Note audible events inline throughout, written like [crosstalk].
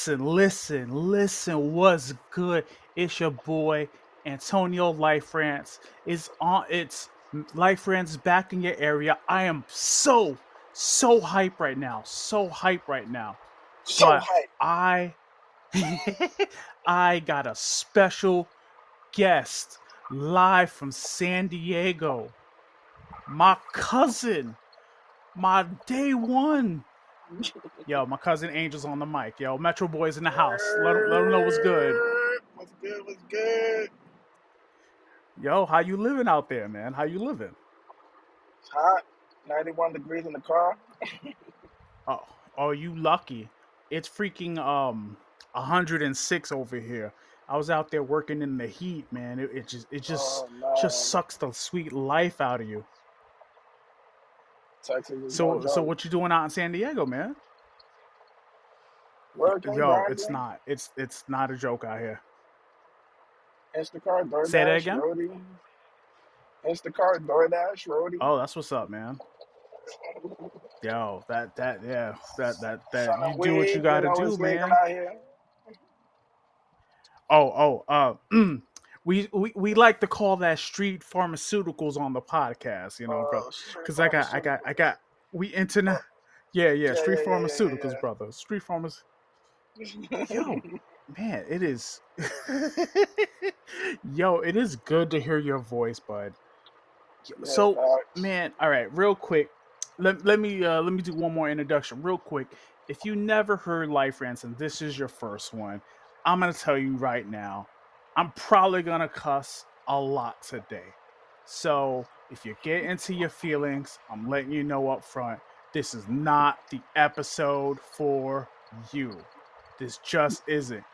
Listen, listen, listen. What's good? It's your boy Antonio Life France. Is on. It's Life France back in your area. I am so so hype right now. So hype right now. So But hype. I [laughs] I got a special guest live from San Diego. My cousin, my day one. Yo, my cousin Angel's on the mic. Yo, Metro Boy's in the house. Let him, let him know what's good. What's good? What's good? Yo, how you living out there, man? How you living? It's hot. 91 degrees in the car. Oh, oh, you lucky. It's freaking um 106 over here. I was out there working in the heat, man. It, it just it just Oh just sucks the sweet life out of you. Texas So so what you doing out in San Diego, man? Working, Yo, it's not it's it's not a joke out here. Instacart, Say that DoorDash, again? Roadie. Instacart, DoorDash, Roadie. Oh, that's what's up, man. Yo, that that yeah, that that that Selling you do what you gotta do, man. Oh, oh, uh [clears throat] we, we we like to call that street pharmaceuticals on the podcast, you know, bro. Uh, street Cause I got I got. I got we internet yeah, yeah, Yeah, street yeah, yeah, pharmaceuticals, brother. Street pharmac yeah, yo, [laughs] man, it is [laughs] yo, it is good to hear your voice, bud. So, man, all right, real quick. Let, let me uh let me do one more introduction real quick. If you never heard Life Ransom, this is your first one. I'm gonna tell you right now, I'm probably gonna cuss a lot today. So if you get into your feelings, I'm letting you know up front, this is not the episode for you. This just isn't.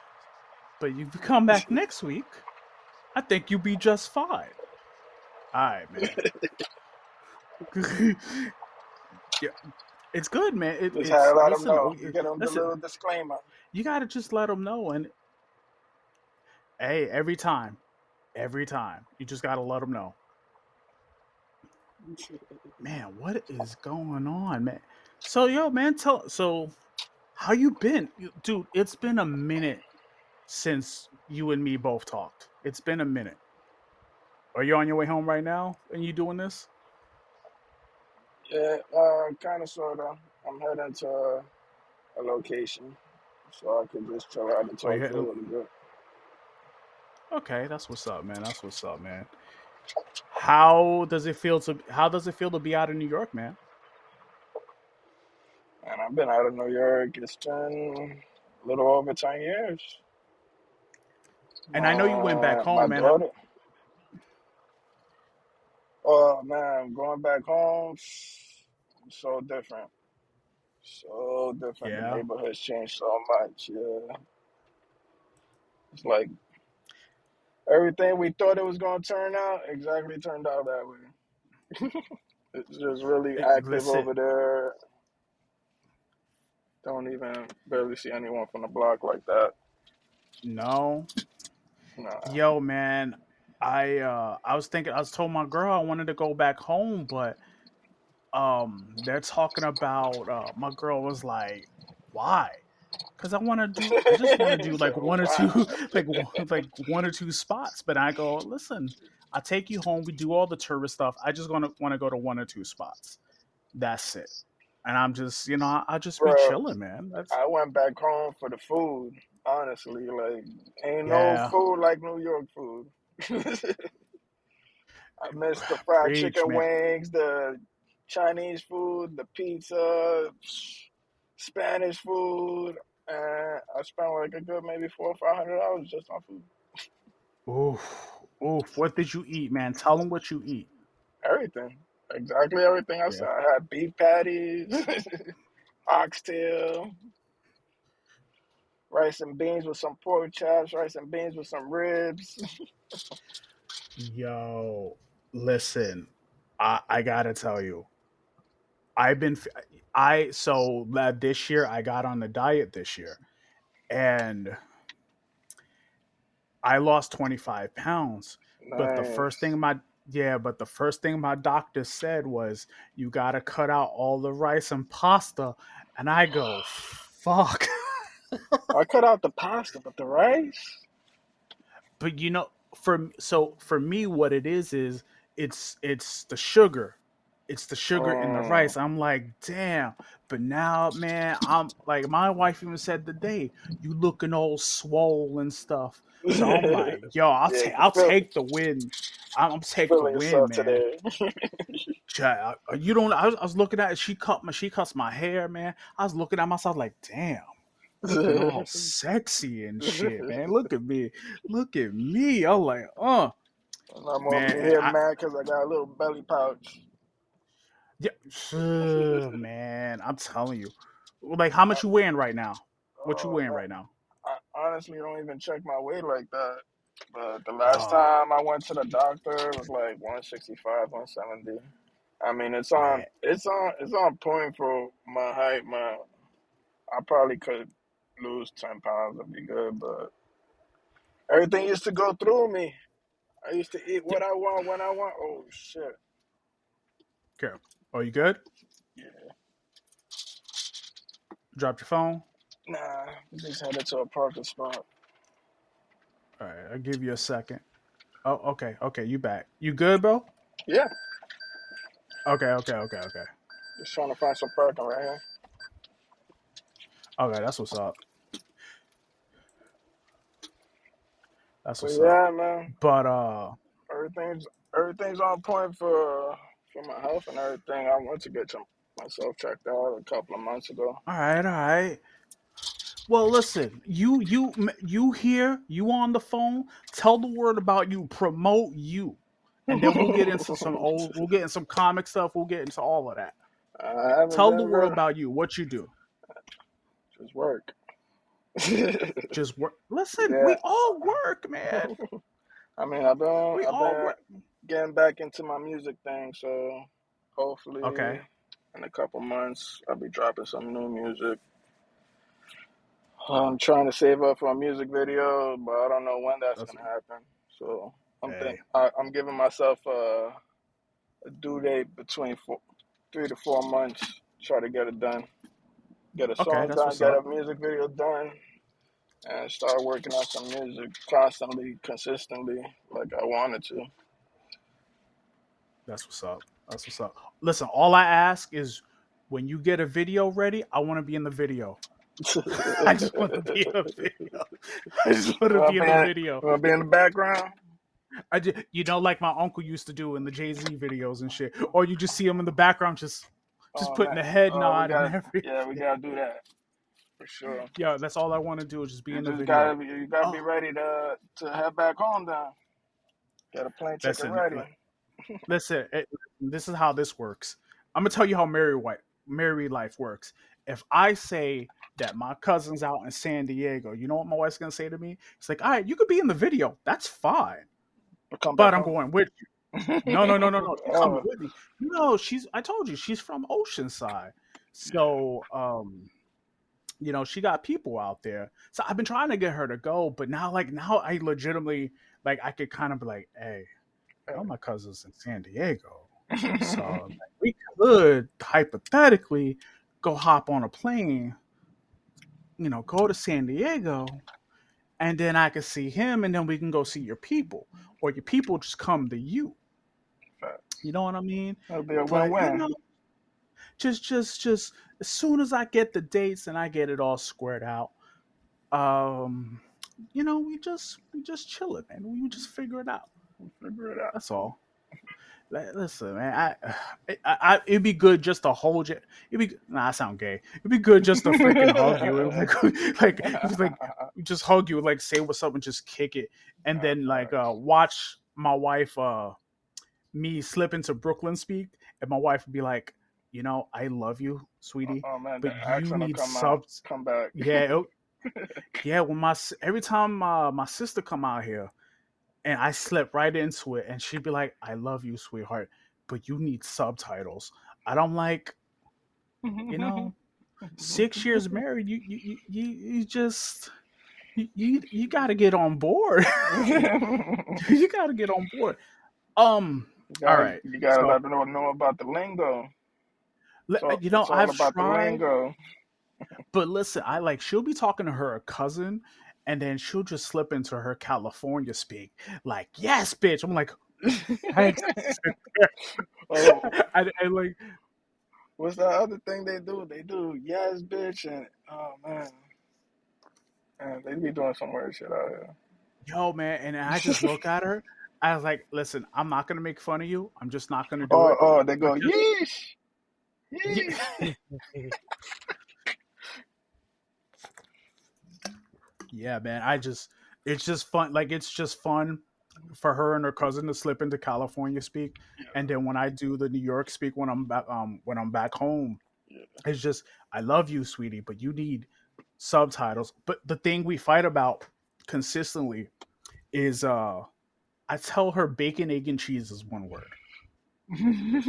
But if you come back next week, I think you'll be just fine. Alright, man. [laughs] yeah, it's good, man. It, it's had let them listen, know. we- Get them the listen. little disclaimer. You gotta just let them know, and hey, every time, every time, you just gotta let them know. Man, what is going on, man? So, yo, man, tell so how you been, You- dude? It's been a minute since you and me both talked. It's been a minute. Are you on your way home right now? And you doing this? Yeah, uh, kind of, sort of. I'm heading to a, a location so I could just chill out and talk for a heading? little bit. Okay, that's what's up, man. That's what's up, man. How does it feel to How does it feel to be out in New York, man? And I've been out of New York. It's been a little over 10 years. And I know you went back uh, my home, man. Daughter, oh man, going back home, so different. So different. The neighborhood's changed so much. Yeah. It's like everything we thought it was going to turn out exactly turned out that way. [laughs] It's just really Hey, active Listen, over there. Don't even barely see anyone from the block like that. no, Nah. yo, man. I uh I was thinking I was told my girl I wanted to go back home, but um they're talking about uh my girl was like, why? Because I want to do I just want to [laughs] do like one or two [laughs] like like one or two spots. But I go, listen, I take you home. We do all the tourist stuff. I just gonna want to go to one or two spots. That's it. And I'm just, you know, I, I just be Bro, chilling, man. That's I went back home for the food. Honestly, like ain't no yeah, food like New York food. [laughs] I miss the fried preach, chicken man. wings, the Chinese food, the pizza, Spanish food, I spent like a good maybe four or five hundred dollars just on food. Oof, oof. What did you eat, man? Tell them what you eat. Everything, exactly everything I said. Yeah. I had beef patties, [laughs] oxtail, rice and beans with some pork chops, rice and beans with some ribs. Yo, listen, I, I gotta tell you, I've been, I so this year I got on the diet this year and I lost 25 pounds. But the first thing my, yeah, but the first thing my doctor said was, you gotta cut out all the rice and pasta. And I go, [sighs] fuck. I cut [laughs] out the pasta, but the rice. but you know, for so for me, what it is is it's it's the sugar, it's the sugar in the Oh, rice. I'm like, damn. But now, man, I'm like, my wife even said today, you looking all swole and stuff. So I'm like, [laughs] yo, I'll yeah, take I'll take the win. I'm, I'm take the win, man. today. [laughs] Uh, You don't. I was, I was looking at it. She cut my. She cuts my hair, man. I was looking at myself like, damn, looking all [laughs] sexy and shit, man. Look at me. Look at me. I'm like, uh, And I'm over man. here I, mad because I got a little belly pouch. Yeah, [laughs] man. I'm telling you. Like, how much you wearing right now? What you Oh wearing right now? I honestly don't even check my weight like that. But the last Oh, time I went to the doctor, it was like 165, 170. I mean, it's on, man. it's on, it's on point for my height. My, I probably could lose 10 pounds and be good, but everything used to go through me. I used to eat what I want when I want. Oh shit. Okay. Oh, you good? Yeah. Dropped your phone. Nah, we just headed to a parking spot. All right. I'll give you a second. Oh, okay. Okay. You back? You good, bro? Yeah, Okay. Okay. Okay. Okay. just trying to find some parking right here. Okay. That's what's up. That's what's up. yeah, man, But uh. everything's everything's on point for for my health and everything. I went to get some, myself checked out a couple of months ago. All right, all right. Well, listen, you you you here, you on the phone. Tell the word about you. Promote you, and then we'll get into some old. [laughs] We'll get into some comic stuff. We'll get into all of that. Tell the world about you. What you do. Just work. Just work. [laughs] Listen, we all work, man. [laughs] I mean, I've been We I've all been work. Getting back into my music thing, so hopefully Okay. in a couple months I'll be dropping some new music. I'm trying to save up for a music video, but I don't know when that's That's gonna happen. So I'm think hey. I, I'm giving myself a, a due date between four, three to four months. Try to get it done, get a song that's done, get a music video done, and start working on some music constantly, consistently, like I wanted to. That's what's up. That's what's up. Listen, all I ask is when you get a video ready, I want [laughs] to be in the video. I just [laughs] want to be in the video. I just want to be in the video. wanna be in the background? I just, you know, like my uncle used to do in the Jay Z videos and shit. Or you just see him in the background, just just Oh putting man, the head oh nod and everything. yeah, we gotta do that for sure. Yeah, that's all I want to do is just be You in the video. gotta be, you gotta be Oh, ready to to head back home then. Get a plane ticket ready. li- listen. It, this is how this works. I'm gonna tell you how married white married life works. If I say that my cousin's out in San Diego, you know what my wife's gonna say to me? It's like, all right, you could be in the video. That's fine, But come but I'm home. going with you. [laughs] No, no, no, no, no. Coming oh, with me. No, she's. I told you she's from Oceanside, so um, you know she got people out there. So I've been trying to get her to go, but now, like now, I legitimately like I could kind of be like, hey, all my cousins in San Diego, so [laughs] like, we could hypothetically go hop on a plane, you know, go to San Diego, and then I could see him, and then we can go see your people, or your people just come to you. You know what I mean? That'll be a But you win-win. know, just just just as soon as I get the dates and I get it all squared out, um, you know, we just we just chill it, man. We just figure it out. Figure it out. That's all. Listen, man, I, [sighs] I, I, it'd be good just to hold you. It'd be nah, I sound gay. It'd be good just to freaking hug you, and like, [laughs] like, like just hug you, like say what's up and just kick it, and then like uh watch my wife, uh, me slip into Brooklyn speak, and my wife would be like, you know, I love you, sweetie, oh man, but you need come out, subs. come back. Yeah, it- [laughs] yeah. When my every time uh, my sister come out here, and I slip right into it, and she'd be like, "I love you, sweetheart, but you need subtitles." I don't like, mm-hmm, you mm-hmm, know, mm-hmm. six years married. You you you you, just. You, you, you got to get on board. [laughs] [laughs] you got to get on board. Um. All gotta, right. you gotta So let them know about the lingo. all, you know, I've tried. lingo. but listen, I like she'll be talking to her cousin, and then she'll just slip into her California speak, like "Yes, bitch." I'm like, [laughs] oh, [laughs] I, I like, what's that other thing they do? They do yes, bitch, and oh man, man, they be doing some weird shit out here. yo, man, and I just look at her. I was like, listen, I'm not gonna make fun of you. I'm just not gonna do Oh, it. oh, they go yeesh, [laughs] yeesh. Yeah, yeah, man. I just, it's just fun. Like it's just fun for her and her cousin to slip into California speak, and then when I do the New York speak when I'm back, um, when I'm back home, Yeah. it's just, I love you, sweetie, but you need subtitles. But the thing we fight about consistently is, uh, I tell her bacon, egg, and cheese is one word, [laughs] and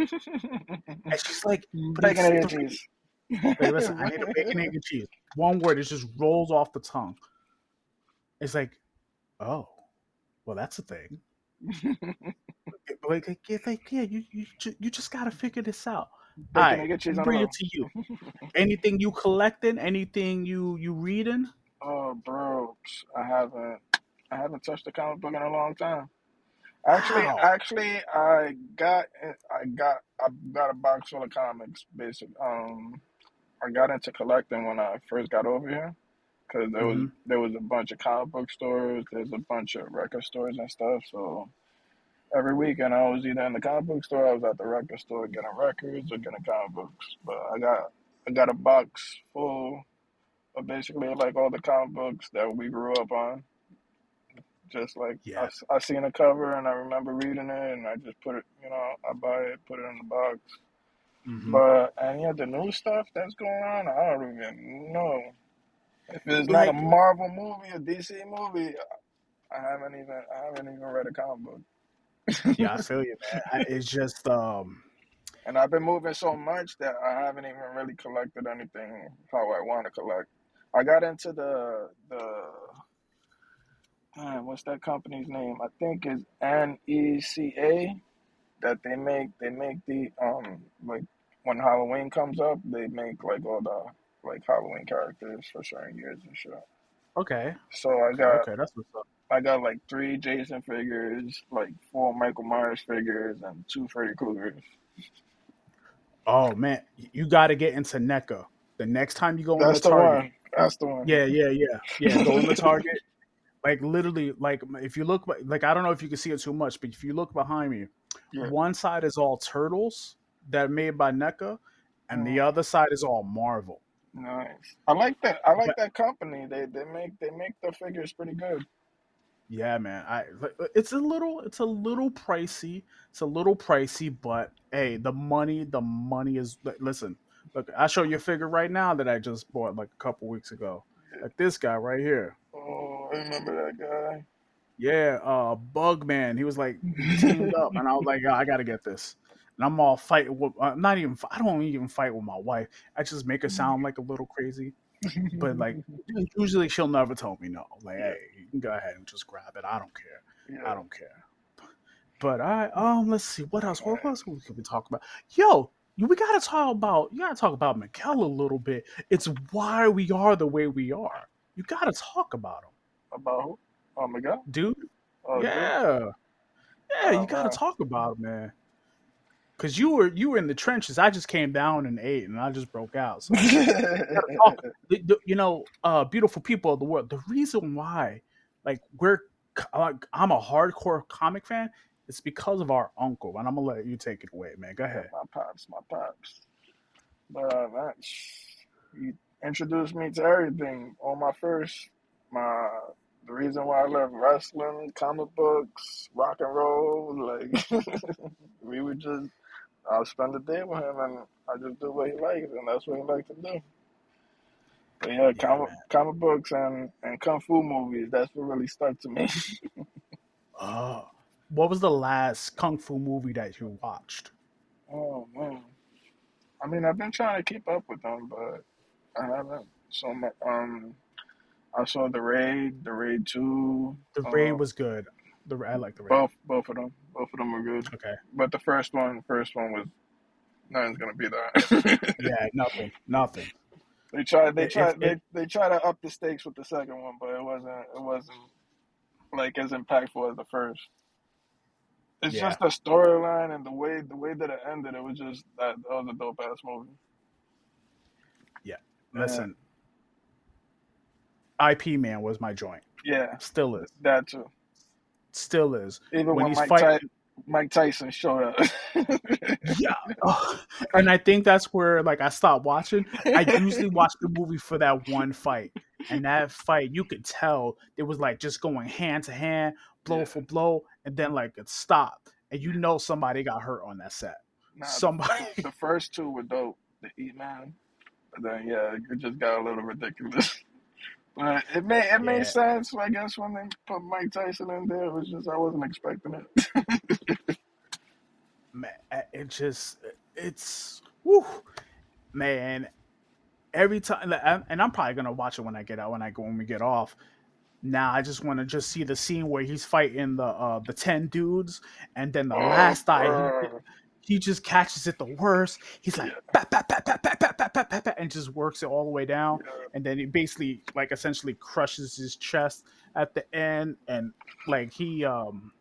she's like, but Bacon, it's egg, and cheese. Like, listen, I need a bacon, egg, and cheese. One word. It just rolls off the tongue. It's like, oh, well, that's a thing. [laughs] Like, yeah, like, yeah, you, you, you just gotta figure this out. All right, egg, I'm on the bringing road. it to you. [laughs] Anything you collecting? Anything you you reading? Oh, bro, I haven't, I haven't touched a comic book in a long time. Actually, Wow. actually, I got, I got, I got a box full of comics. Basically, um, I got into collecting when I first got over here because there was hmm there was a bunch of comic book stores. There's a bunch of record stores and stuff. So every weekend I was either in the comic book store, I was at the record store getting records or getting comic books. But I got I got a box full of basically like all the comic books that we grew up on. Just like I, Yeah. s- I seen a cover and I remember reading it and I just put it, you know, I buy it, put it in the box. hmm But any of the new stuff that's going on, I don't even know. If it's not a Like, Marvel movie, a DC movie, I haven't even I haven't even read a comic book. yeah, I feel you, [laughs] man. I, it's just um, And I've been moving so much that I haven't even really collected anything how I want to collect. I got into the the man, what's that company's name? I think it's NECA that they make they make the um like when Halloween comes up, they make like all the like Halloween characters for certain years and shit. okay, So I got okay. That's what's up. I got like three Jason figures, like four Michael Myers figures, and two Freddy Kruegers. Oh man, you got to get into NECA. The next time you go in the the Target, one. That's the one. yeah, yeah, yeah, yeah. Go in the [laughs] Target. Like literally, like if you look, like I don't know if you can see it too much, but if you look behind me, Yeah. one side is all turtles that are made by NECA, and the Mm, other side is all Marvel. Nice. I like that. I like But that company. They they make they make the figures pretty good. yeah, man, I like, it's a little, it's a little pricey. It's a little pricey, but hey, the money, the money is. Listen, look, I show you a figure right now that I just bought like a couple weeks ago. Like this guy right here. Oh, I remember that guy. Yeah, uh, Bugman. He was like, teamed up, and I was like, "Oh, I gotta get this. And I'm all fighting with, I'm not even, I don't even fight with my wife. I just make her mm-hmm. sound like a little crazy. But like, [laughs] usually she'll never tell me no. Like, yeah, hey, you can go ahead and just grab it. I don't care. I don't care. But I, um, let's see, what else? What else we could we talk about? Yo, we gotta talk about, you gotta talk about Mikel a little bit. It's why we are the way we are. You gotta talk about him, About who? Oh my God. dude. Oh, dude. Yeah. Yeah, you Oh gotta man. talk about it, man. Cause you were you were in the trenches. I just came down and ate, and I just broke out. So talk. [laughs] [laughs] The- the- You know, uh, beautiful people of the world. The reason why, like, we're like, I'm a hardcore comic fan. It's because of our uncle, and I'm gonna let you take it away, man. Go ahead. my pops, my pops. But uh, man, you introduced me to everything. On my first, my the reason why I love wrestling, comic books, rock and roll, like [laughs] we would just I'll spend the day with him and I just do what he likes and that's what he likes to do. But yeah, Yeah, comic man. comic books and, and kung fu movies, that's what really stuck to me. [laughs] Uh, what was the last kung fu movie that you watched? oh man. I mean I've been trying to keep up with them but I haven't so much um I saw the raid, the raid two, The Raid uh was good. The I like the both both of them. Both of them were good. Okay. But the first one, the first one was nothing's gonna be that. [laughs] Yeah, nothing, nothing. They tried. They tried. They they tried to up the stakes with the second one, but it wasn't. It wasn't like as impactful as the first. It's yeah, just the storyline and the way the way that it ended. It was just that, that was a dope ass movie. yeah. Yeah, Listen, Ip Man was my joint. yeah, Still is. that too. Still is. Even When when he's Mike fighting. Ty- Mike Tyson showed up. [laughs] Yeah. Ugh. And I think that's where like I stopped watching. I usually watch the movie for that one fight. And that fight, you could tell it was like just going hand to hand, blow yeah, for blow, and then like it stopped. And you know somebody got hurt on that set. nah. The Somebody the first two were dope. The Eat Man, then yeah, it just got a little ridiculous. But it made it made Yeah. sense, I guess, when they put Mike Tyson in there. It was just I wasn't expecting it. [laughs] Man, it just it's whew, man. Every time, and I'm probably gonna watch it when I get out when I go when we get off. Now I just want to just see the scene where he's fighting the uh the ten dudes, and then the oh, last guy he just catches it the worst. He's like and just works it all the way down, and then he basically like essentially crushes his chest at the end, and like he um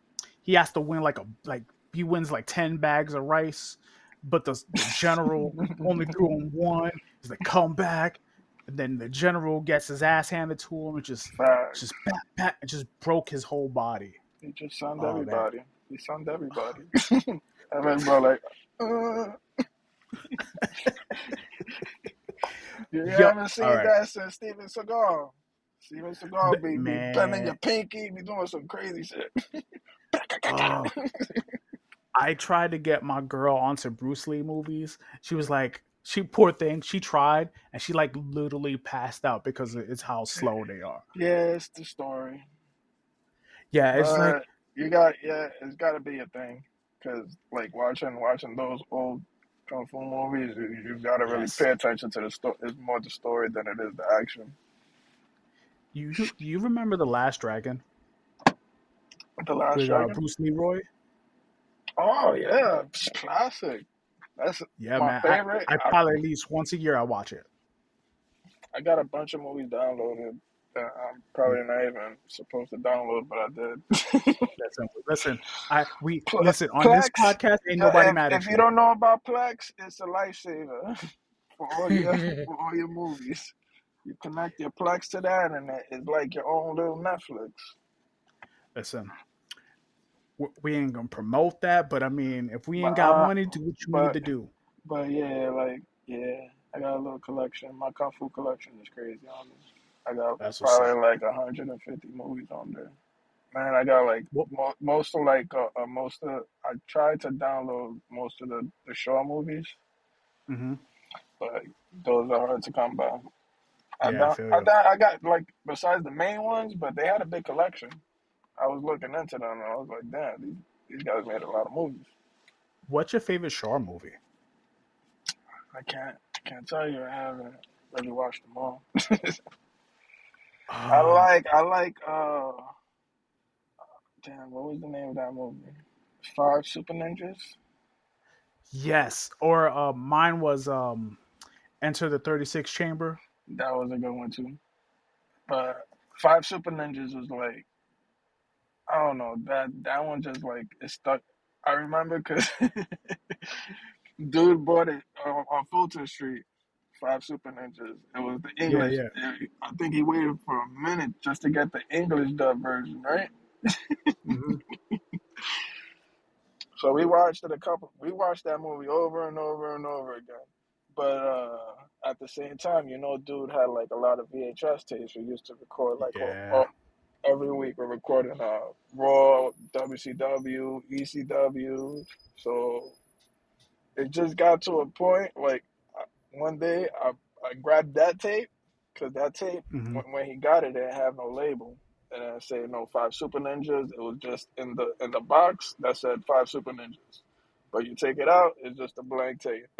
he has to win like a like he wins like ten bags of rice, but the, the general [laughs] only threw him one. He's like come back, and then the general gets his ass handed to him and just Facts. just and just broke his whole body. He just sunned Oh man, everybody. He sunned everybody. [laughs] [laughs] and everybody like, uh. you [laughs] yo, haven't seen right, that since Steven Seagal. Steven Seagal but be, be bending your pinky, be doing some crazy shit. oh. I tried to get my girl onto Bruce Lee movies. She was like, she poor thing. She tried and she like literally passed out because it's how slow they are. yeah, it's the story. Yeah, it's like you got, yeah, it's got to be a thing. Because, like, watching watching those old Kung Fu movies, you, you got to really yes. pay attention to the story. It's more the story than it is the action. You you remember the Last Dragon The Last with uh, Dragon? Bruce Leroy? Oh, yeah. Classic. That's Yeah, my man. I favorite. I I, probably at least once a year I watch it. I got a bunch of movies downloaded that I'm probably not even supposed to download, but I did. [laughs] Listen, listen. I we listen on this podcast. Ain't nobody if, mad if you you. don't know about Plex, it's a lifesaver [laughs] for all your [laughs] for all your movies. You connect your Plex to that, and it's like your own little Netflix. listen, we ain't gonna promote that, but I mean, if we But ain't got uh, money, do what you need to do. but yeah, like yeah, I got a little collection. My kung fu collection is crazy on this. I got That's what's probably up. like 150 movies on there. Man, I got like What? mo- most of like uh, uh, most of. I tried to download most of the the Shaw movies, hmm but those are hard to come by. I Yeah, I down, feel I you. down, I got like besides the main ones, but they had a big collection. I was looking into them and I was like, damn, these, these guys made a lot of movies. What's your favorite Shaw movie? I can't can't tell you I haven't really watched them all. [laughs] I Um, like I like uh damn, what was the name of that movie? Five Super Ninjas? yes, or uh, mine was um, Enter the Thirty Six Chamber. That was a good one too. But Five Super Ninjas was like I don't know that that one just like it stuck. I remember because [laughs] dude bought it on, on Fulton Street. Five Super Ninjas. It was the English. yeah. I think he waited for a minute just to get the English dub version, right? hmm [laughs] So we watched it a couple. We watched that movie over and over and over again. But uh, at the same time, you know, dude had like a lot of VHS tapes. We used to record like Yeah. all, every week. We're recording uh, Raw, WCW, ECW. So it just got to a point like one day I, I grabbed that tape because that tape hmm when, when he got it, it didn't have no label. And it say no five super ninjas. It was just in the in the box that said five super ninjas. But you take it out, it's just a blank tape. [laughs]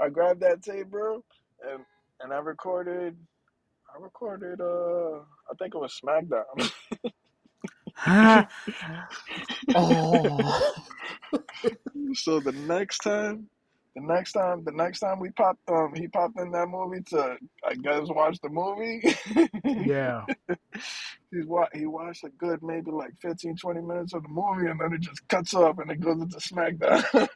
I grabbed that tape, bro, and and I recorded I recorded uh I think it was SmackDown. [laughs] [laughs] oh. so the next time The next time, the next time we popped, um, he popped in that movie to, I guess, watch the movie. Yeah. [laughs] He's wa- he watched a good maybe like 15, 20 minutes of the movie, and then it just cuts off and it goes into SmackDown.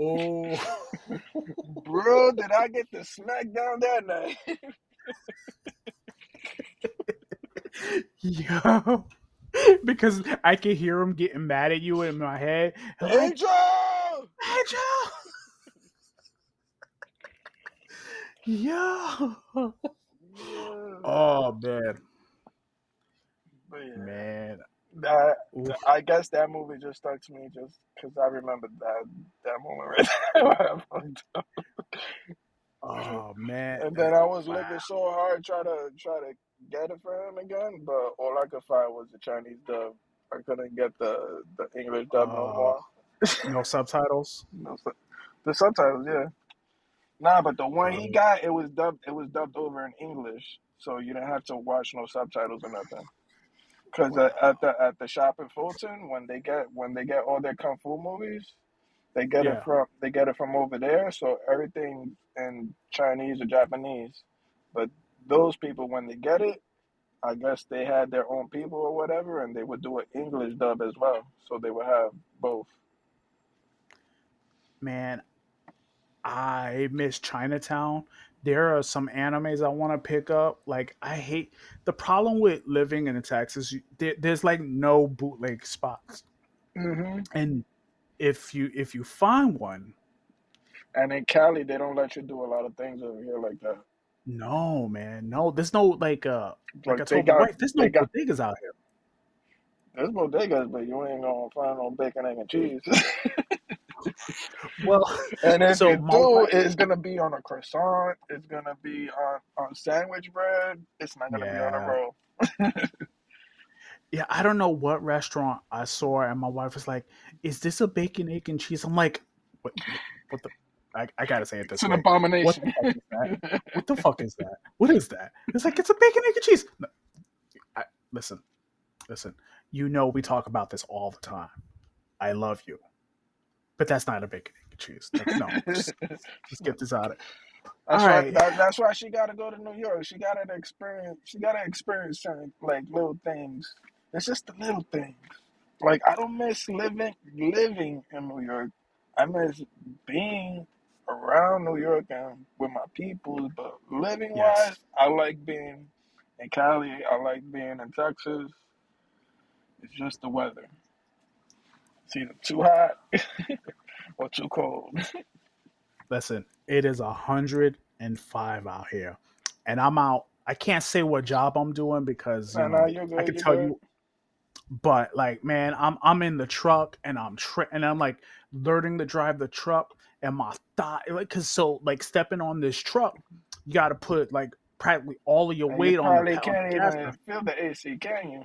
Oh. [laughs] Bro, did I get the SmackDown that night? [laughs] Yo. Because I can hear him getting mad at you in my head. Angel! Angel! Yo. Yeah. [laughs] Oh man. Yeah, Man. that Oof. I guess that movie just stuck to me just because I remember that that moment right [laughs] there. where I fucked up. [laughs] Oh man. and then I was Wow. looking so hard try to try to get it for him again, but all I could find was the Chinese dub. I couldn't get the the English dub no Oh. more. No subtitles. No, the subtitles, yeah. Nah, but the one he Oh. got, it was dubbed. It was dubbed over in English, so you didn't have to watch no subtitles or nothing. Because at, at the at the shop in Fulton, when they get when they get all their kung fu movies, they get Yeah. it from they get it from over there. So everything in Chinese or Japanese. But those people, when they get it, I guess they had their own people or whatever, and they would do an English dub as well. So they would have both. Man, I miss Chinatown. There are some animes I want to pick up. Like I hate the problem with living in Texas. There, there's like no bootleg spots, hmm and if you if you find one, And in Cali, they don't let you do a lot of things over here like that. no man, no. There's no like uh like I Like told got, wife, there's no got bodegas out here. there's bodegas, but you ain't gonna find no bacon, egg, and cheese. [laughs] Well, [laughs] and if so you do, it's gonna be on a croissant. It's gonna be on on sandwich bread. It's not gonna be on a roll. [laughs] yeah. I don't know what restaurant I saw, and my wife was like, "Is this a bacon, egg, and cheese?" I'm like, "What? What the?" I, I gotta say it It's this an way. What the abomination. is that? What the fuck is that? [laughs] What is that? It's like it's a bacon, egg, and cheese. No, I, listen, listen. You know we talk about this all the time. I love you, but that's not a bacon, egg, and cheese. Like, no, just just get this out of. [laughs] That's All why right. that, that's why she got to go to New York. She got to experience. She got to experience certain like little things. It's just the little things. Like I don't miss living living in New York. I miss being around New York and with my people. But living wise, I like being in Cali. I like being in Texas. It's just the weather. It's either too hot [laughs] or too cold. Listen, it is a hundred and five out here, and I'm out. I can't say what job I'm doing because you no, know I good. could You're tell good. you, but like, man, I'm I'm in the truck and I'm tra- and I'm like learning to drive the truck, and my thigh, like, cause so like stepping on this truck, you got to put like practically all of your And you weight on the, can't even feel the AC, can you?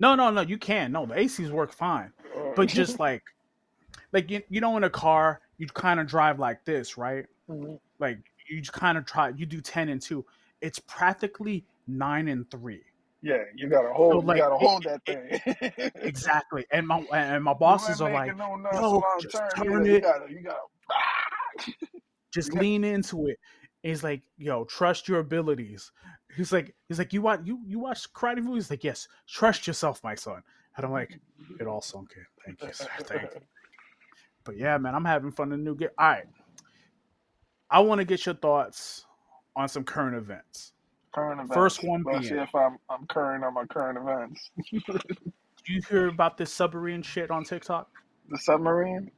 No, no, no, you can. No, the ACs work fine, but just like, like you, you know, in a car, you kind of drive like this, right? Mhm. like you kind of try you do 10 and 2 it's practically 9 and 3 yeah, you gotta so hold, you gotta it, hold that thing. it- [laughs] exactly and my and my bosses are like no yo just turn turn. You it gotta, you gotta. [laughs] just lean into it he's like yo trust your abilities he's like he's like you watch you you watch karate movies he's like yes trust yourself my son and i'm like it all sunk in thank you sir [laughs] thank you but yeah man i'm having fun in the new game all right i want to get your thoughts on some current events current events first one Let's see if I'm I'm current on my current events. Do [laughs] you hear about this submarine shit on TikTok? The submarine.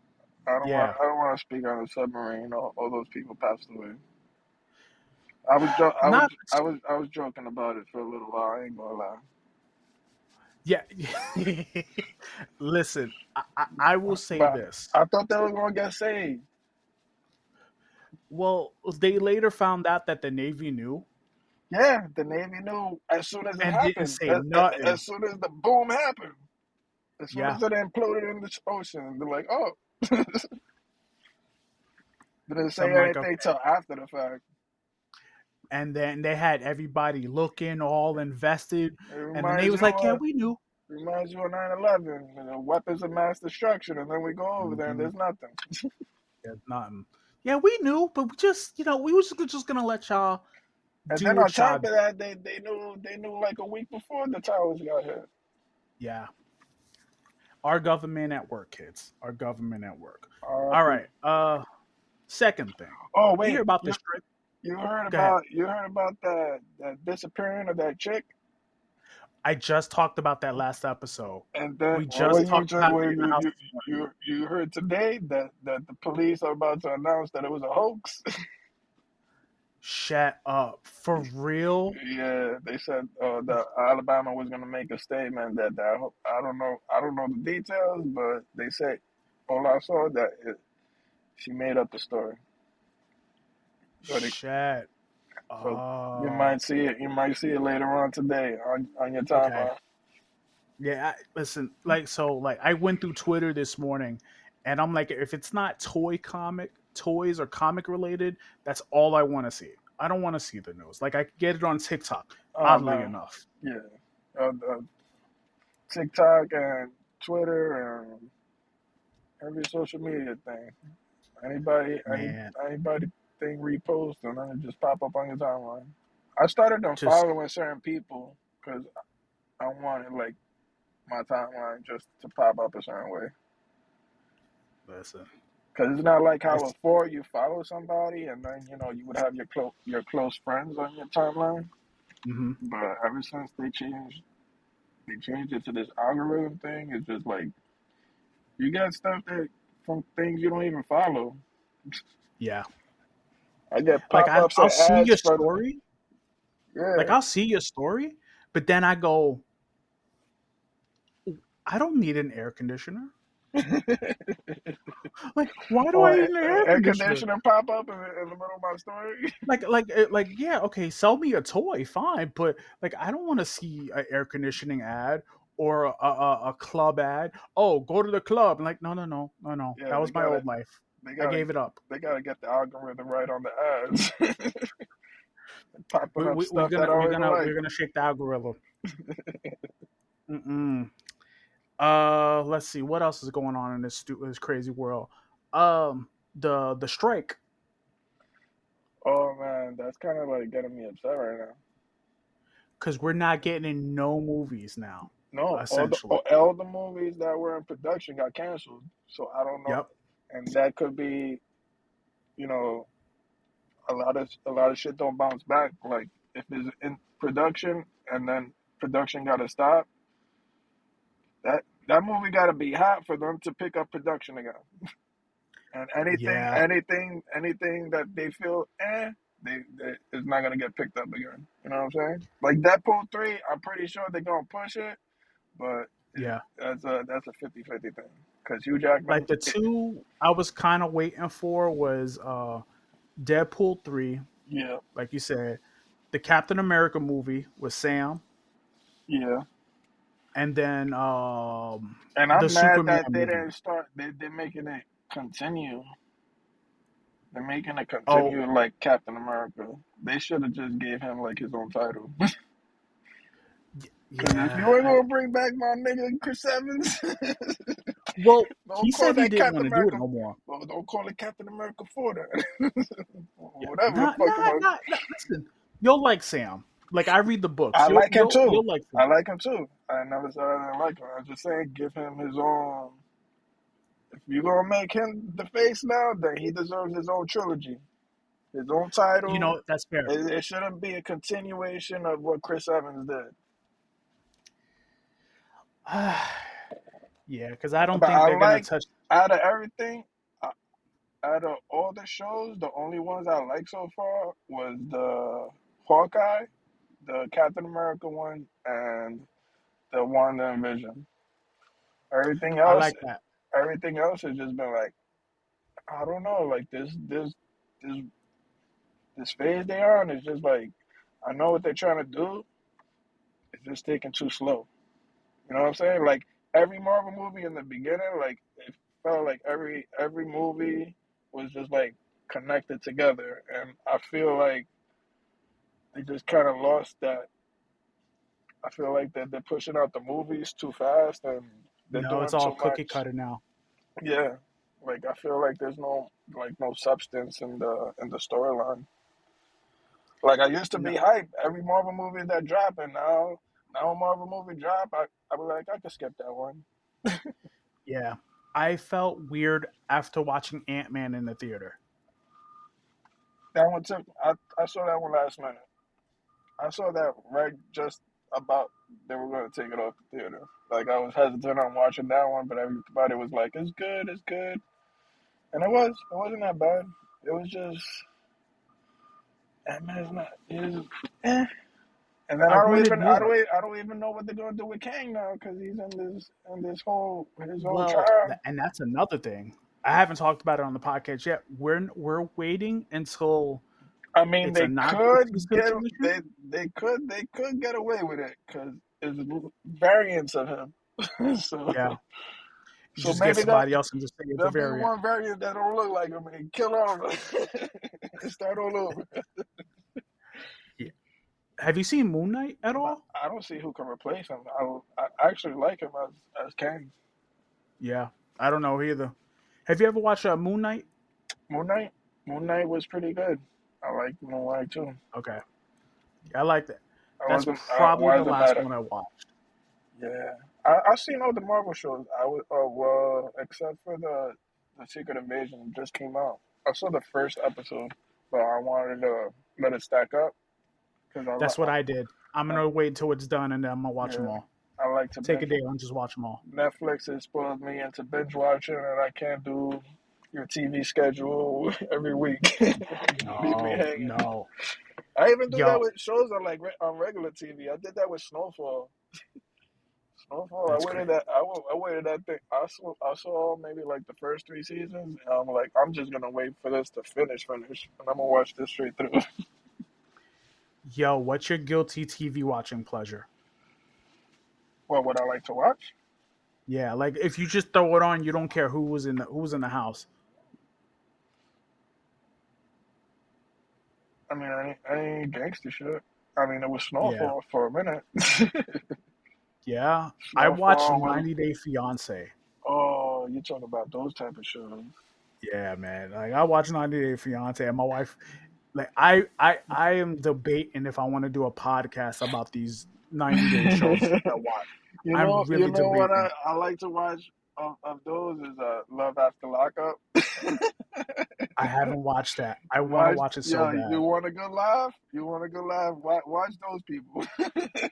I don't want. Yeah. I don't want to speak on the submarine. All, all those people passed away. I was. Jo- I was. Not I was. I was joking about it for a little while. I ain't gonna lie. yeah. [laughs] Listen, I, I, I will say But this. I thought they were gonna get saved. Well, they later found out that the Navy knew Yeah, the Navy knew as soon as it and didn't happened. say As, as, nothing. as soon as the boom happened. As soon Yeah, as it imploded in the ocean, they're like, "Oh." [laughs] Didn't so say I'm like, anything okay. till after the fact. And then they had everybody looking, all invested, and the reminds Navy was like, "Yeah, we knew." reminds you of 9-11, you know, weapons of mass destruction, and then we go over there and hmm there's nothing. [laughs] Yeah, nothing. Yeah, we knew, but we just you know we was just, just gonna let y'all And do then on y'all. top of that, they, they knew they knew like a week before the towers got hit. Yeah, our government at work, kids. Our government at work. All R.I.P. right. Uh, second thing. Oh wait. You hear about this strike? You heard Go ahead. about you heard about that that disappearing of that chick? I just talked about that last episode. And then We just you talked just about it you, you you you heard today that that the police are about to announce that it was a hoax. Shut up. For real? yeah, they said uh, that Alabama was gonna make a statement that that I don't know I don't know the details, but they said all I saw that it, she made up the story. So, they, so you might see it you might see it later on today on on your Okay. timeline. Yeah, I, listen, like so like I went through Twitter this morning and I'm like if it's not toy comic, toys or comic related, that's all I want to see. I don't want to see the news. Like I get it on TikTok, Oh oddly enough. yeah. Uh, uh, TikTok and Twitter and every social media thing. Anybody, any anybody thing repost and then it just pop up on your timeline. I started them just following certain people because I wanted like my timeline just to pop up a certain way. listen. Because it's not like how It's, before you follow somebody and then you know you would have your close your close friends on your timeline. hmm But ever since they changed they changed it to this algorithm thing, it's just like you got stuff that from things you don't even follow. Yeah. I get Like I, I'll see your story. yeah. Like I'll see your story, but then I go, I don't need an air conditioner. [laughs] Like, why do I need an air air conditioner? conditioner pop up in, the- in the middle of my story. [laughs] Like, like, uh, like, yeah, okay, sell me a toy, fine, but like, I don't want to see an air conditioning ad or a, a, a club ad. Oh, go to the club. like, no, no, no, no, no. Yeah, That was my gotta old life. They gotta gave it up. they gotta get the algorithm right on the ads. [laughs] Popping We, up we, we're stuff I gonna, we're gonna, like. we're gonna shake the algorithm. [laughs] Mm-mm. Uh, let's see what else is going on in this stu- this crazy world. Um, the the strike Oh man, that's kind of like getting me upset right now. because we're not getting in no movies now. No, all the all, all the movies that were in production got canceled. So I don't know, yep. And that could be, you know, a lot of a lot of shit don't bounce back. Like if it's in production and then production got to stop, that that movie got to be hot for them to pick up production again. [laughs] And anything, Yeah, anything, anything that they feel, eh, they, they it's not gonna get picked up again. You know what I'm saying? Like Deadpool three, I'm pretty sure they're gonna push it, but yeah. that's a that's a 50-50 thing. Cause Hugh Jackman, Like the two I was kind of waiting for was uh Deadpool three, yeah, like you said, the Captain America movie with Sam, yeah. and then um And I'm mad Superman that they movie. didn't start. They they're making it continue. They're making it Oh, continue like Captain America. They should have just gave him like his own title. [laughs] y- Cause if you ain't gonna bring back my nigga Chris Evans, [laughs] well, don't he said he didn't want to do it no more. Well, don't call it Captain America for that. [laughs] Whatever the not, fuck was. not, not. Listen, you'll like Sam. Like I read the books. I You'll, like him you'll, too. you'll like I like him too. I never said I didn't like him. I'm just saying, give him his own. If you're gonna make him the face now, then he deserves his own trilogy, his own title. You know, that's fair. It, it shouldn't be a continuation of what Chris Evans did. [sighs] [sighs] [sighs] yeah, because I don't But think I they're gonna touch. out of everything, uh, out of all the shows, the only ones I like so far was the Hawkeye, the Captain America one, and the Wanda and Vision. Everything I else, like that. everything else has just been like I don't know, like this, this, this, this phase they are on is just like I know what they're trying to do. It's just taking too slow. You know what I'm saying? Like every Marvel movie in the beginning, like it felt like every every movie was just like connected together, and I feel like they just kind of lost that. I feel like that they're pushing out the movies too fast, and they're No, doing it's all cookie much. cutter now. Yeah, Like I feel like there's no like no substance in the in the storyline. Like I used to be No, hyped every Marvel movie that drop, and now now a Marvel movie drop, I I be like I could skip that one. yeah. I felt weird after watching Ant Man in the theater. That one took. I I saw that one last minute. I saw that right just about they were going to take it off the theater. Like I was hesitant on watching that one, but everybody was like, "It's good, it's good," and it was. It wasn't that bad. It was just. Ant Man's not. Was, eh. And then I I don't wanted even I don't e- I don't even know what they're gonna do with Kang now because he's in this in this whole his whole Well, trial. and that's another thing. I haven't talked about it on the podcast yet. We're we're waiting until I mean, they could get they they could they could get away with it because it's variants of him. [laughs] so Yeah, you so just get maybe that somebody else and just say it's a variant. one variant that don't look like him and kill all of them and start all over. [laughs] Yeah. Have you seen Moon Knight at all? I don't see who can replace him. I I actually like him as as Kang. Yeah, I don't know either. Have you ever watched uh, Moon Knight? Moon Knight Moon Knight was pretty good. I like Moon Knight too. Okay, I like that. I That's I probably the last one I watched. yeah. I I seen all the Marvel shows. I was uh, well except for the the Secret Invasion just came out. I saw the first episode, but I wanted to let it stack up I That's what I did. I'm gonna wait until it's done and then I'm gonna watch them all. I like to Take a day and just watch them all. Netflix has spoiled me into binge watching, and I can't do your TV schedule [laughs] every week. [laughs] No, no, I even do that with shows on like re- on regular TV. I did that with Snowfall. [laughs] Snowfall. I that's waited great. that. I, I waited that thing. I saw. I saw maybe like the first three seasons. And I'm like, I'm just gonna wait for this to finish, finish, and I'm gonna watch this straight through. Yo, what's your guilty TV watching pleasure? what would I like to watch? Yeah, like if you just throw it on, you don't care who was in the who was in the house. I mean, I ain't, I ain't gangster shit. I mean, it was Yeah, for a minute. [laughs] yeah. I watched Snowfall. 90 Day Fiance. Oh, you're talking about those type of shows? Yeah, man. Like I watched 90 Day Fiance, and my wife, like I, I, I am debating if I want to do a podcast about these 90 day [laughs] shows that I watch. You I'm know, really you know what I. I like to watch of, of those is uh, Love After Lockup. [laughs] I haven't watched that. I want to watch, it so yeah, you want a good laugh? You want a good laugh? Watch, watch those people. [laughs]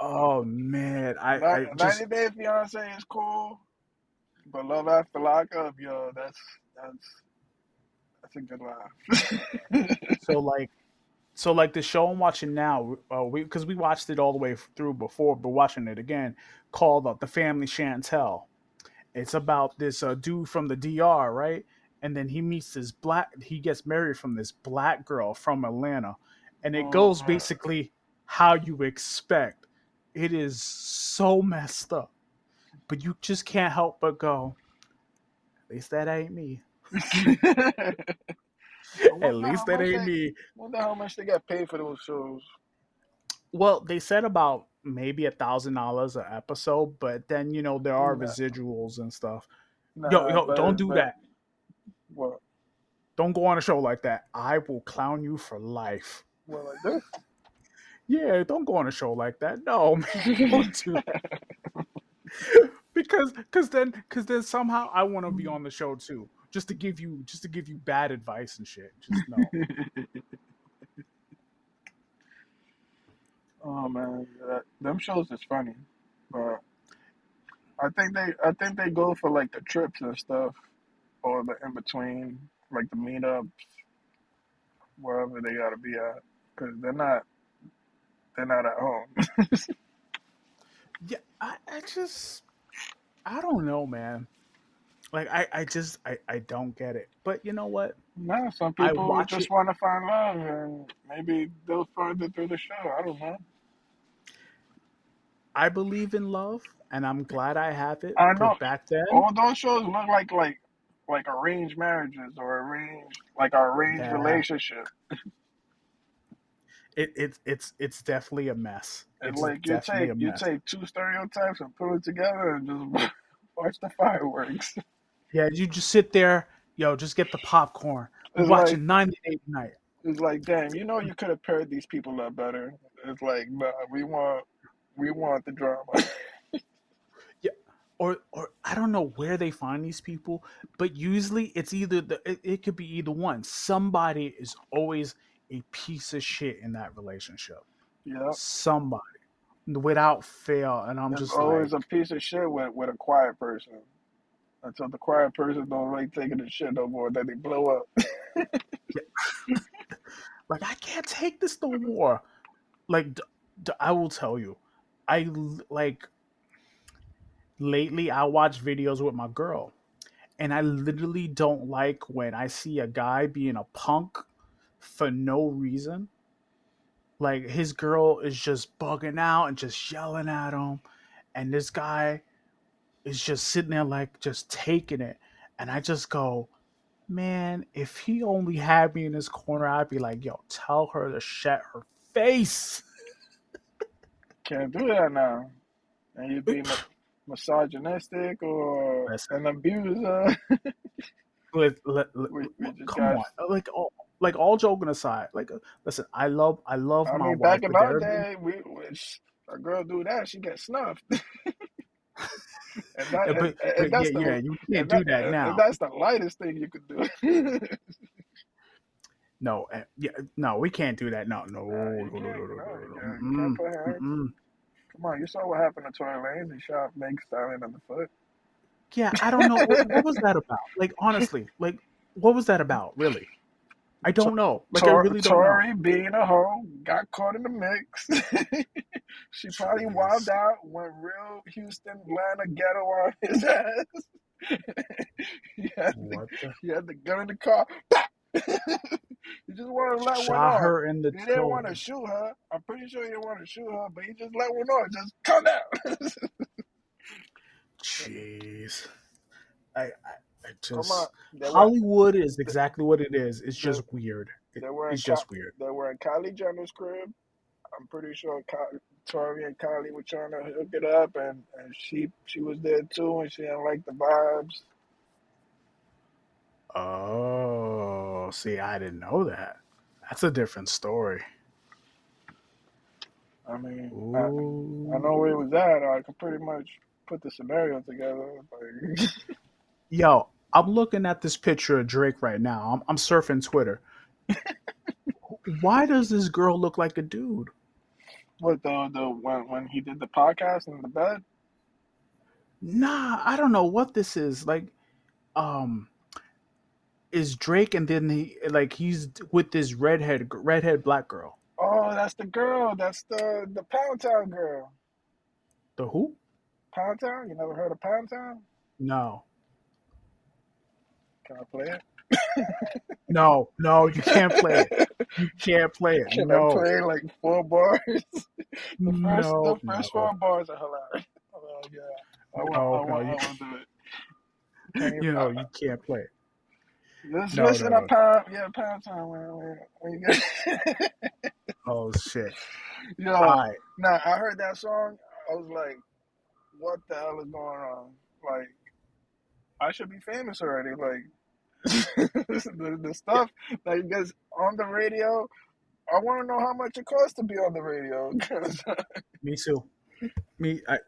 Oh man, I, I just Day Fiance is cool, but Love After Lockup, yo, that's that's that's a good laugh. so like so like the show I'm watching now, uh, we because we watched it all the way through before, but watching it again, called uh, the Family Chantel. It's about this uh, dude from the DR, right? And then he meets this black. He gets married from this black girl from Atlanta, and it oh goes basically how you expect. It is so messed up, but you just can't help but go. At least that ain't me. At least that ain't they me. wonder how much they got paid for those shows. Well, they said about maybe a thousand dollars an episode, but then you know there are residuals and stuff. Yo, nah, yo, don't do but that. what? Don't go on a show like that. I will clown you for life. What like this? Yeah, don't go on a show like that. No, [laughs] man, don't do that. [laughs] because because then because then somehow I want to be on the show too, just to give you just to give you bad advice and shit. Just [laughs] no. oh man, that, them shows is funny, but I think they I think they go for like the trips and stuff, or the in between, like the meetups, wherever they gotta be at, because they're not they're not at home. [laughs] Yeah, I, I just I don't know, man. Like I, I just I, I don't get it. But you know what? Now some people it. just want to find love, and maybe they'll find it through the show. I don't know. I believe in love, and I'm glad I have it. I know back then, all those shows look like like like arranged marriages or arranged like arranged yeah, relationship. it, it it's it's definitely a mess. It's It's like you take you take two stereotypes and put it together and just [laughs] watch the fireworks. Yeah, you just sit there, yo, just get the popcorn. We're It's like watching 98 night. it's like, damn, you know, you could have paired these people up better. It's like, nah, we want we want the drama. [laughs] Yeah, or or I don't know where they find these people, but usually it's either the it, it could be either one. Somebody is always a piece of shit in that relationship. Yeah. Somebody, without fail, and I'm There's just like, always a piece of shit with, with a quiet person. Until the quiet person don't really like taking the shit no more, then they blow up. [laughs] like I can't take this no more. Like d- d- I will tell you, I like lately I watch videos with my girl, and I literally don't like when I see a guy being a punk for no reason. Like his girl is just bugging out and just yelling at him, and this guy is just sitting there like just taking it, and I just go, man, if he only had me in his corner, I'd be like, yo, tell her to shut her face. Can't do that now. And you'd be mi- misogynistic or [laughs] Listen. an abuser. [laughs] Let- let- let- We, we come got. on, like all, like all joking aside, like uh, listen, I love, I love I my mean, wife, back in our day, we, we a girl do that, she get snuffed. [laughs] and that, Yeah, and, but, and but that's yeah, the yeah, you can't and do that, that and now. that's the lightest thing you could do. [laughs] No, uh, yeah, no, we can't do that. No, no, no, no, no, no. Come on, you saw what happened to Tory Lanez. He shot Meg Stallion in the foot. Yeah, I don't know what, what was that [laughs] about. Like honestly, like what was that about? Really, I don't know. Like I really don't know. Tory being a hoe got caught in the mix. [laughs] she probably wilded out, went real Houston, Atlanta ghetto on his [laughs] ass. he, had the, What the? he had the gun in the car. [laughs] he just wanted to let one Shot off. her in the He didn't want to shoot her. I'm pretty sure he didn't want to shoot her, but he just let one off. Just come down. [laughs] Jeez. I, I, I just Hollywood is exactly what it is. It's just weird. It, it's just weird. they were in Kylie Jenner's crib. I'm pretty sure Tory and Kylie were trying to hook it up, and, and she she was there too, and she didn't like the vibes. Oh, see, I didn't know that. That's a different story. I mean, I, I know where it was at. I could pretty much put the scenario together. Like, [laughs] Yo, I'm looking at this picture of Drake right now. I'm, I'm surfing Twitter. [laughs] Why does this girl look like a dude? What the the when when he did the podcast in the bed? Nah, I don't know what this is. Like, um, is Drake and then he like he's with this redhead redhead black girl. Oh, that's the girl. That's the the Pound Town girl. The who? Pound Town. You never heard of Pound Town? No. Can I play it? No, no, you can't play it. [laughs] You [laughs] can't play it. Can I No. play like four bars? [laughs] The first, No, the first no. four bars are hilarious. Oh yeah, I want, No, I no, want, I you want can't. to do it. [laughs] You know, you can't play it. let's No, listen no, no. pound, yeah, pound time. When, when, when Oh shit. yo, Alright. now I heard that song. I was like, what the hell is going on? Like, I should be famous already. Like, [laughs] the, the stuff that gets on the radio. I want to know how much it costs to be on the radio. [laughs] Me too. Me I,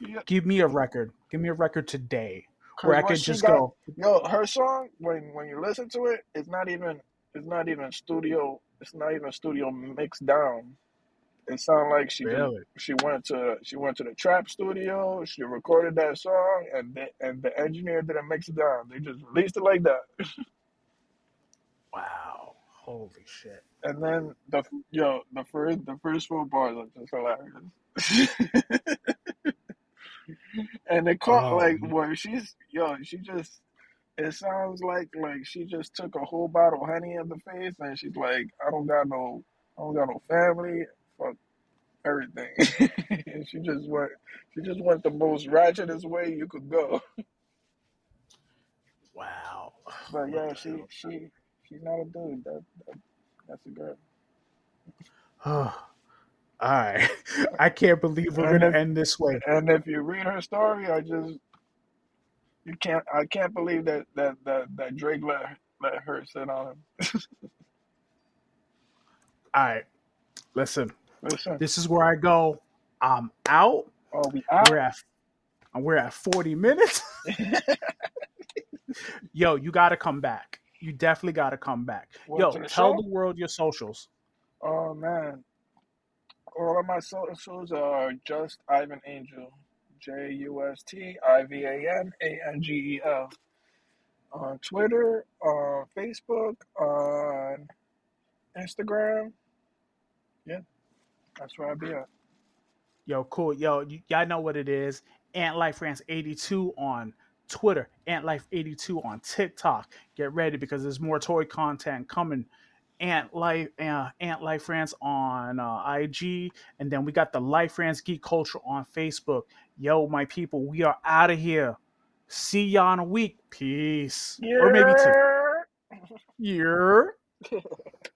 yeah, give me a record. Give me a record today Where I could just got, go, yo, her song when when you listen to it, it's not even it's not even studio. It's not even studio mixed down. It sounds like she really? she went to she went to the trap studio. She recorded that song, and the, and the engineer didn't mix it down. They just released it like that. Wow. Holy shit. And then the yo the first the first four bars are just hilarious. [laughs] and they caught Oh like where she's yo she just it sounds like like she just took a whole bottle of honey in the face and she's like I don't got no I don't got no family everything [laughs] she just went she just went the most ratchetest way you could go [laughs] wow. but yeah she she she's not a dude that, that that's a girl [sighs] Oh, Alright. [laughs] I can't believe we're and gonna if end this way. and if you read her story I just You can't. I can't believe that that that, that Drake let let her sit on him. All right, listen. Listen. This is where I go. I'm out. Oh, we out. We're at we're at 40 minutes. [laughs] Yo, you got to come back. You definitely got to come back. What, Yo, the tell show? the world your socials. Oh man, all of my socials are just Ivan Angel, J U S T I V A N A N G E L. On Twitter, on Facebook, on Instagram. Yeah, that's where I be at. Yo, cool. Yo, y- y'all know what it is. Ant Life France 82 on Twitter, Ant Life 82 on TikTok. Get ready because there's more toy content coming. Ant Life, uh, Ant Life France on uh, IG, and then we got the Life France Geek Culture on Facebook. Yo, my people, we are out of here. See y'all in a week. Peace, or maybe two. Yeah. Yeah. [laughs]